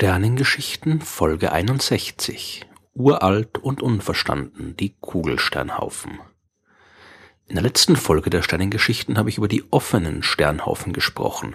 Sternengeschichten Folge 61 Uralt und unverstanden die Kugelsternhaufen In der letzten Folge der Sternengeschichten habe ich über die offenen Sternhaufen gesprochen.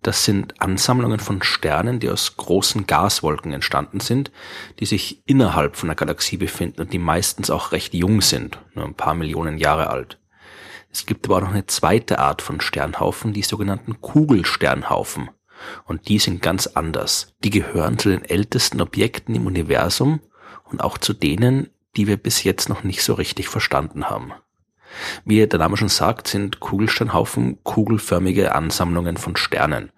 Das sind Ansammlungen von Sternen, die aus großen Gaswolken entstanden sind, die sich innerhalb von der Galaxie befinden und die meistens auch recht jung sind, nur ein paar Millionen Jahre alt. Es gibt aber auch noch eine zweite Art von Sternhaufen, die sogenannten Kugelsternhaufen. Und die sind ganz anders. Die gehören zu den ältesten Objekten im Universum und auch zu denen, die wir bis jetzt noch nicht so richtig verstanden haben. Wie der Name schon sagt, sind Kugelsternhaufen kugelförmige Ansammlungen von Sternen.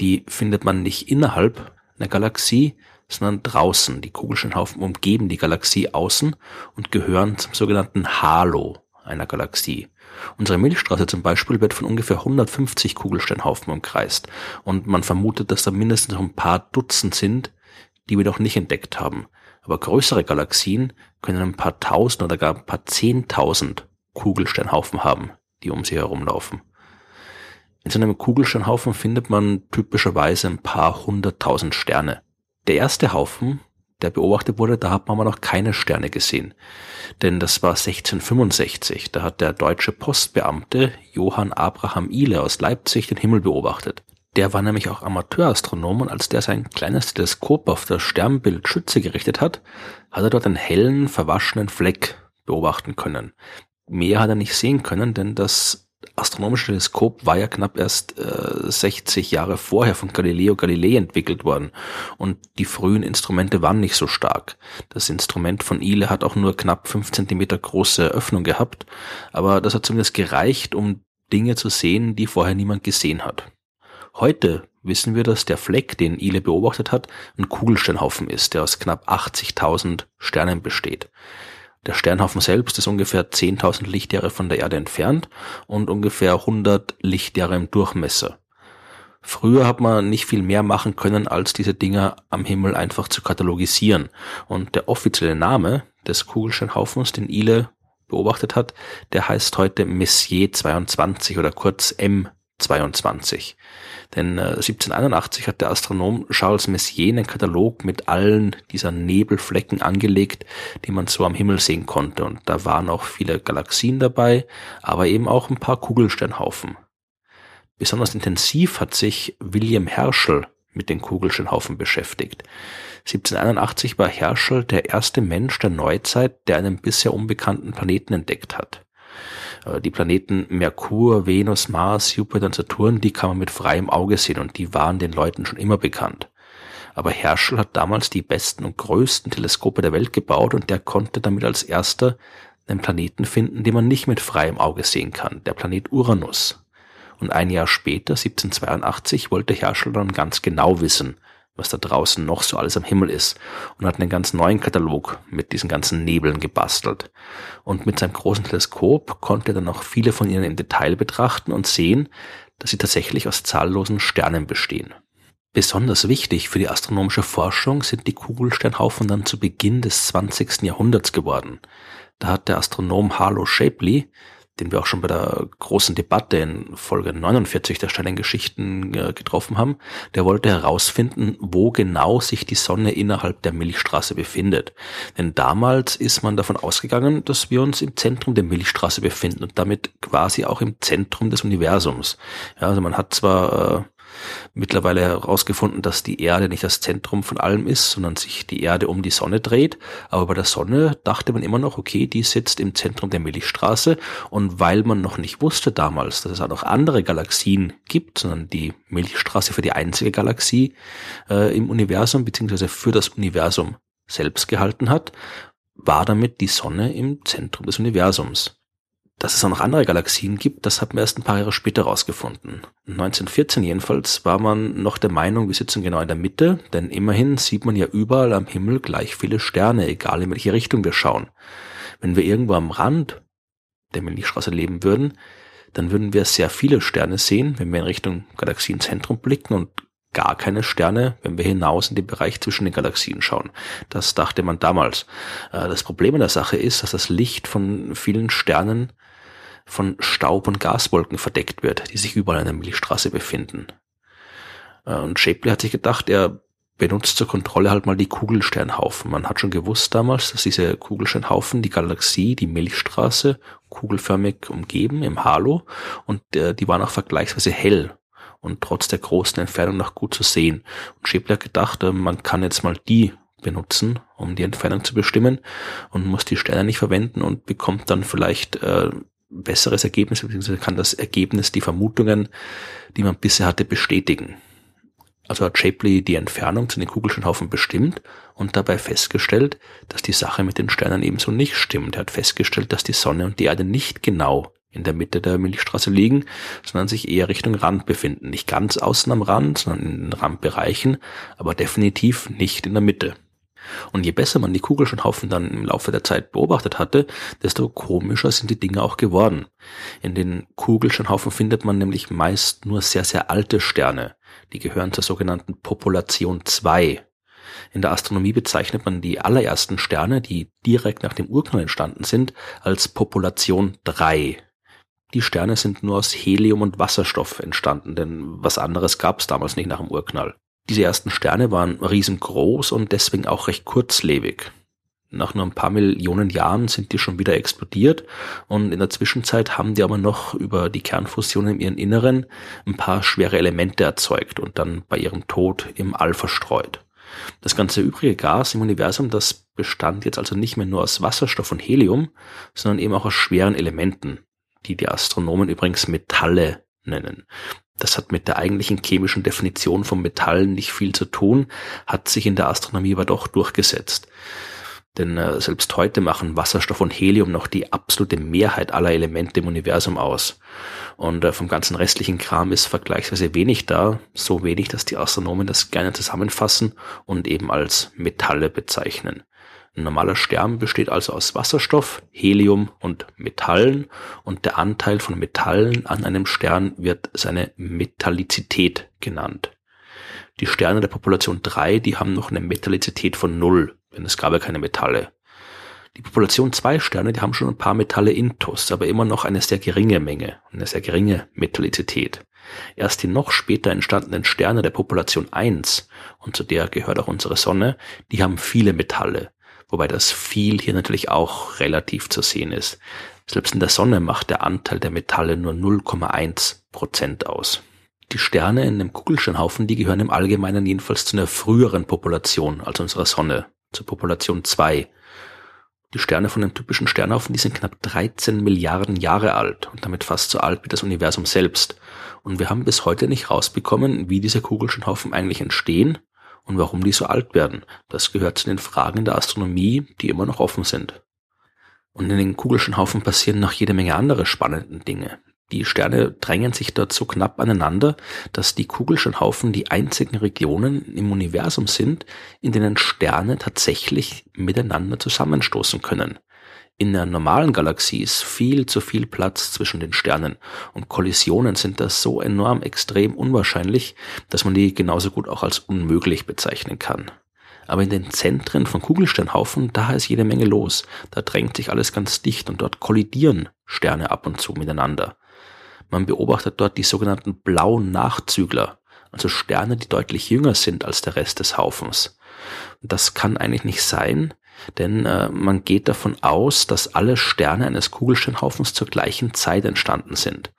Die findet man nicht innerhalb einer Galaxie, sondern draußen. Die Kugelsternhaufen umgeben die Galaxie außen und gehören zum sogenannten Halo einer Galaxie. Unsere Milchstraße zum Beispiel wird von ungefähr 150 Kugelsternhaufen umkreist und man vermutet, dass da mindestens noch ein paar Dutzend sind, die wir noch nicht entdeckt haben. Aber größere Galaxien können ein paar tausend oder gar ein paar zehntausend Kugelsternhaufen haben, die um sie herumlaufen. In so einem Kugelsternhaufen findet man typischerweise ein paar hunderttausend Sterne. Der erste Haufen der beobachtet wurde, da hat man aber noch keine Sterne gesehen. Denn das war 1665. Da hat der deutsche Postbeamte Johann Abraham Ihle aus Leipzig den Himmel beobachtet. Der war nämlich auch Amateurastronom und als der sein kleines Teleskop auf das Sternbild Schütze gerichtet hat, hat er dort einen hellen, verwaschenen Fleck beobachten können. Mehr hat er nicht sehen können, denn das astronomische Teleskop war ja knapp erst äh, 60 Jahre vorher von Galileo Galilei entwickelt worden und die frühen Instrumente waren nicht so stark. Das Instrument von Ile hat auch nur knapp fünf Zentimeter große Öffnung gehabt, aber das hat zumindest gereicht, um Dinge zu sehen, die vorher niemand gesehen hat. Heute wissen wir, dass der Fleck, den Ile beobachtet hat, ein Kugelsternhaufen ist, der aus knapp 80.000 Sternen besteht. Der Sternhaufen selbst ist ungefähr 10.000 Lichtjahre von der Erde entfernt und ungefähr 100 Lichtjahre im Durchmesser. Früher hat man nicht viel mehr machen können, als diese Dinger am Himmel einfach zu katalogisieren. Und der offizielle Name des Kugelsternhaufens, den Ile beobachtet hat, der heißt heute Messier 22 oder kurz M22. Denn äh, 1781 hat der Astronom Charles Messier einen Katalog mit allen dieser Nebelflecken angelegt, die man so am Himmel sehen konnte. Und da waren auch viele Galaxien dabei, aber eben auch ein paar Kugelsternhaufen. Besonders intensiv hat sich William Herschel mit den Kugelsternhaufen beschäftigt. 1781 war Herschel der erste Mensch der Neuzeit, der einen bisher unbekannten Planeten entdeckt hat. Äh, die Planeten Merkur, Venus, Mars, Jupiter und Saturn, die kann man mit freiem Auge sehen und die waren den Leuten schon immer bekannt. Aber Herschel hat damals die besten und größten Teleskope der Welt gebaut und der konnte damit als erster einen Planeten finden, den man nicht mit freiem Auge sehen kann, der Planet Uranus. Und ein Jahr später, 1782, wollte Herschel dann ganz genau wissen, was da draußen noch so alles am Himmel ist und hat einen ganz neuen Katalog mit diesen ganzen Nebeln gebastelt. Und mit seinem großen Teleskop konnte er dann auch viele von ihnen im Detail betrachten und sehen, dass sie tatsächlich aus zahllosen Sternen bestehen. Besonders wichtig für die astronomische Forschung sind die Kugelsternhaufen dann zu Beginn des 20. Jahrhunderts geworden. Da hat der Astronom Harlow Shapley den wir auch schon bei der großen Debatte in Folge 49 der Sternengeschichten äh, getroffen haben, der wollte herausfinden, wo genau sich die Sonne innerhalb der Milchstraße befindet. Denn damals ist man davon ausgegangen, dass wir uns im Zentrum der Milchstraße befinden und damit quasi auch im Zentrum des Universums. Ja, also man hat zwar äh, mittlerweile herausgefunden, dass die Erde nicht das Zentrum von allem ist, sondern sich die Erde um die Sonne dreht. Aber bei der Sonne dachte man immer noch, okay, die sitzt im Zentrum der Milchstraße. Und weil man noch nicht wusste damals, dass es auch noch andere Galaxien gibt, sondern die Milchstraße für die einzige Galaxie äh, im Universum, beziehungsweise für das Universum selbst gehalten hat, war damit die Sonne im Zentrum des Universums. Dass es auch noch andere Galaxien gibt, das hat man erst ein paar Jahre später rausgefunden. 1914 jedenfalls war man noch der Meinung, wir sitzen genau in der Mitte, denn immerhin sieht man ja überall am Himmel gleich viele Sterne, egal in welche Richtung wir schauen. Wenn wir irgendwo am Rand der Milchstraße leben würden, dann würden wir sehr viele Sterne sehen, wenn wir in Richtung Galaxienzentrum blicken und gar keine Sterne, wenn wir hinaus in den Bereich zwischen den Galaxien schauen. Das dachte man damals. Äh, das Problem an der Sache ist, dass das Licht von vielen Sternen von Staub und Gaswolken verdeckt wird, die sich überall in der Milchstraße befinden. Äh, und Shapley hat sich gedacht, er benutzt zur Kontrolle halt mal die Kugelsternhaufen. Man hat schon gewusst damals, dass diese Kugelsternhaufen die Galaxie, die Milchstraße, kugelförmig umgeben im Halo und äh, die waren auch vergleichsweise hell und trotz der großen Entfernung noch gut zu sehen. Und Schäbler gedacht, äh, man kann jetzt mal die benutzen, um die Entfernung zu bestimmen und muss die Sterne nicht verwenden und bekommt dann vielleicht äh, besseres Ergebnis, beziehungsweise kann das Ergebnis, die Vermutungen, die man bisher hatte, bestätigen. Also hat Shapley die Entfernung zu den Kugelsternhaufen bestimmt und dabei festgestellt, dass die Sache mit den Sternen ebenso nicht stimmt. Er hat festgestellt, dass die Sonne und die Erde nicht genau in der Mitte der Milchstraße liegen, sondern sich eher Richtung Rand befinden. Nicht ganz außen am Rand, sondern in den Randbereichen, aber definitiv nicht in der Mitte. Und je besser man die Kugelsternhaufen dann im Laufe der Zeit beobachtet hatte, desto komischer sind die Dinge auch geworden. In den Kugelsternhaufen findet man nämlich meist nur sehr, sehr alte Sterne. Die gehören zur sogenannten Population 2. In der Astronomie bezeichnet man die allerersten Sterne, die direkt nach dem Urknall entstanden sind, als Population 3. Die Sterne sind nur aus Helium und Wasserstoff entstanden, denn was anderes gab es damals nicht nach dem Urknall. Diese ersten Sterne waren riesengroß und deswegen auch recht kurzlebig. Nach nur ein paar Millionen Jahren sind die schon wieder explodiert und in der Zwischenzeit haben die aber noch über die Kernfusion in ihren Inneren ein paar schwere Elemente erzeugt und dann bei ihrem Tod im All verstreut. Das ganze übrige Gas im Universum, das bestand jetzt also nicht mehr nur aus Wasserstoff und Helium, sondern eben auch aus schweren Elementen, die die Astronomen übrigens Metalle nennen. Das hat mit der eigentlichen chemischen Definition von Metallen nicht viel zu tun, hat sich in der Astronomie aber doch durchgesetzt. Denn äh, selbst heute machen Wasserstoff und Helium noch die absolute Mehrheit aller Elemente im Universum aus. Und äh, vom ganzen restlichen Kram ist vergleichsweise wenig da, so wenig, dass die Astronomen das gerne zusammenfassen und eben als Metalle bezeichnen. Ein normaler Stern besteht also aus Wasserstoff, Helium und Metallen und der Anteil von Metallen an einem Stern wird seine Metallizität genannt. Die Sterne der Population 3, die haben noch eine Metallizität von 0, denn es gab ja keine Metalle. Die Population 2 Sterne, die haben schon ein paar Metalle intus, aber immer noch eine sehr geringe Menge, eine sehr geringe Metallizität. Erst die noch später entstandenen Sterne der Population 1, und zu der gehört auch unsere Sonne, die haben viele Metalle wobei das viel hier natürlich auch relativ zu sehen ist. Selbst in der Sonne macht der Anteil der Metalle nur 0,1 Prozent aus. Die Sterne in dem Kugelsternhaufen, die gehören im Allgemeinen jedenfalls zu einer früheren Population als unserer Sonne, zur Population 2. Die Sterne von dem typischen Sternhaufen, die sind knapp 13 Milliarden Jahre alt und damit fast so alt wie das Universum selbst. Und wir haben bis heute nicht rausbekommen, wie diese Kugelsternhaufen eigentlich entstehen und warum die so alt werden. Das gehört zu den Fragen der Astronomie, die immer noch offen sind. Und in den Kugelsternhaufen passieren noch jede Menge andere spannende Dinge. Die Sterne drängen sich dort so knapp aneinander, dass die Kugelsternhaufen die einzigen Regionen im Universum sind, in denen Sterne tatsächlich miteinander zusammenstoßen können. In der normalen Galaxie ist viel zu viel Platz zwischen den Sternen und Kollisionen sind da so enorm extrem unwahrscheinlich, dass man die genauso gut auch als unmöglich bezeichnen kann. Aber in den Zentren von Kugelsternhaufen, da ist jede Menge los. Da drängt sich alles ganz dicht und dort kollidieren Sterne ab und zu miteinander. Man beobachtet dort die sogenannten blauen Nachzügler, also Sterne, die deutlich jünger sind als der Rest des Haufens. Das kann eigentlich nicht sein, denn äh, man geht davon aus, dass alle Sterne eines Kugelsternhaufens zur gleichen Zeit entstanden sind.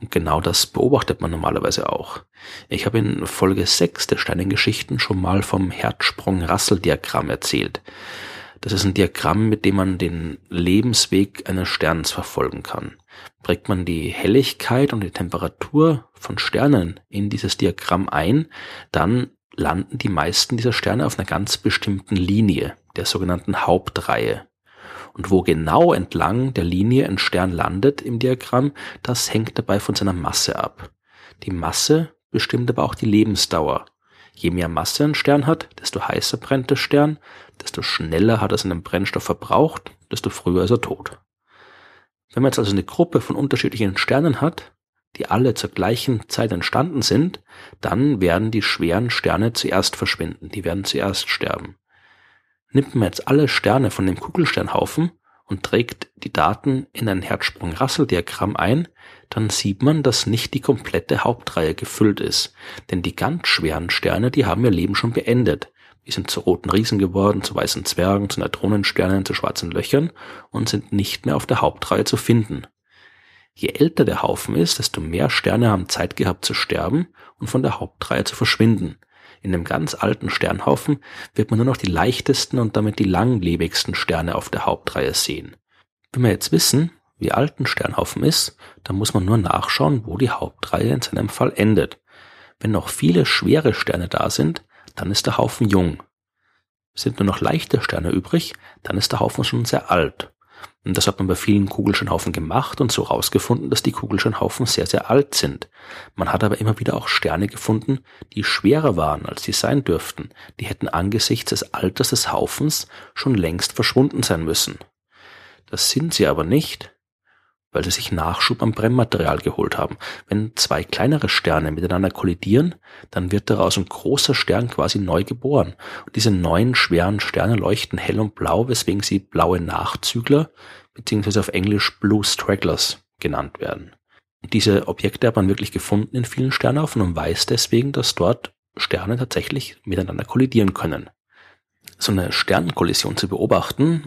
Und genau das beobachtet man normalerweise auch. Ich habe in Folge 6 der Sternengeschichten schon mal vom Herzsprung-Rassel-Diagramm erzählt. Das ist ein Diagramm, mit dem man den Lebensweg eines Sterns verfolgen kann. Prägt man die Helligkeit und die Temperatur von Sternen in dieses Diagramm ein, dann landen die meisten dieser Sterne auf einer ganz bestimmten Linie der sogenannten Hauptreihe. Und wo genau entlang der Linie ein Stern landet im Diagramm, das hängt dabei von seiner Masse ab. Die Masse bestimmt aber auch die Lebensdauer. Je mehr Masse ein Stern hat, desto heißer brennt der Stern, desto schneller hat er seinen Brennstoff verbraucht, desto früher ist er tot. Wenn man jetzt also eine Gruppe von unterschiedlichen Sternen hat, die alle zur gleichen Zeit entstanden sind, dann werden die schweren Sterne zuerst verschwinden, die werden zuerst sterben nimmt man jetzt alle Sterne von dem Kugelsternhaufen und trägt die Daten in ein Herzsprung-Rassel-Diagramm ein, dann sieht man, dass nicht die komplette Hauptreihe gefüllt ist. Denn die ganz schweren Sterne, die haben ihr Leben schon beendet. Die sind zu roten Riesen geworden, zu weißen Zwergen, zu Neutronensternen, zu schwarzen Löchern und sind nicht mehr auf der Hauptreihe zu finden. Je älter der Haufen ist, desto mehr Sterne haben Zeit gehabt zu sterben und von der Hauptreihe zu verschwinden. In dem ganz alten Sternhaufen wird man nur noch die leichtesten und damit die langlebigsten Sterne auf der Hauptreihe sehen. Wenn wir jetzt wissen, wie alt ein Sternhaufen ist, dann muss man nur nachschauen, wo die Hauptreihe in seinem Fall endet. Wenn noch viele schwere Sterne da sind, dann ist der Haufen jung. Sind nur noch leichte Sterne übrig, dann ist der Haufen schon sehr alt. Und das hat man bei vielen Kugelsternhaufen gemacht und so herausgefunden, dass die Kugelsternhaufen sehr, sehr alt sind. Man hat aber immer wieder auch Sterne gefunden, die schwerer waren, als sie sein dürften. Die hätten angesichts des Alters des Haufens schon längst verschwunden sein müssen. Das sind sie aber nicht, weil sie sich Nachschub am Brennmaterial geholt haben. Wenn zwei kleinere Sterne miteinander kollidieren, dann wird daraus ein großer Stern quasi neu geboren. Und diese neuen schweren Sterne leuchten hell und blau, weswegen sie blaue Nachzügler beziehungsweise auf Englisch Blue Stragglers genannt werden. Und diese Objekte hat man wirklich gefunden in vielen Sternhaufen und weiß deswegen, dass dort Sterne tatsächlich miteinander kollidieren können. So eine Sternenkollision zu beobachten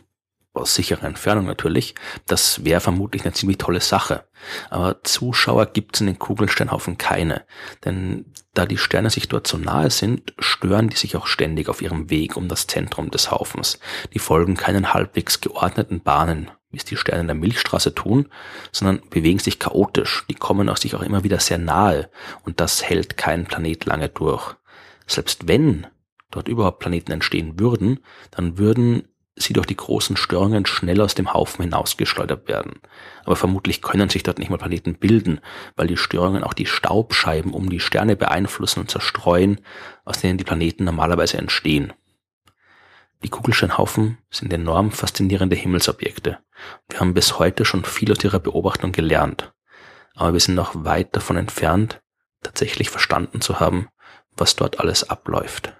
aus sicherer Entfernung natürlich, das wäre vermutlich eine ziemlich tolle Sache. Aber Zuschauer gibt's in den Kugelsternhaufen keine. Denn da die Sterne sich dort so nahe sind, stören die sich auch ständig auf ihrem Weg um das Zentrum des Haufens. Die folgen keinen halbwegs geordneten Bahnen, wie es die Sterne der Milchstraße tun, sondern bewegen sich chaotisch. Die kommen auch sich auch immer wieder sehr nahe. Und das hält kein Planet lange durch. Selbst wenn dort überhaupt Planeten entstehen würden, dann würden sie durch die großen Störungen schnell aus dem Haufen hinausgeschleudert werden. Aber vermutlich können sich dort nicht mal Planeten bilden, weil die Störungen auch die Staubscheiben um die Sterne beeinflussen und zerstreuen, aus denen die Planeten normalerweise entstehen. Die Kugelsternhaufen sind enorm faszinierende Himmelsobjekte. Wir haben bis heute schon viel aus ihrer Beobachtung gelernt. Aber wir sind noch weit davon entfernt, tatsächlich verstanden zu haben, was dort alles abläuft.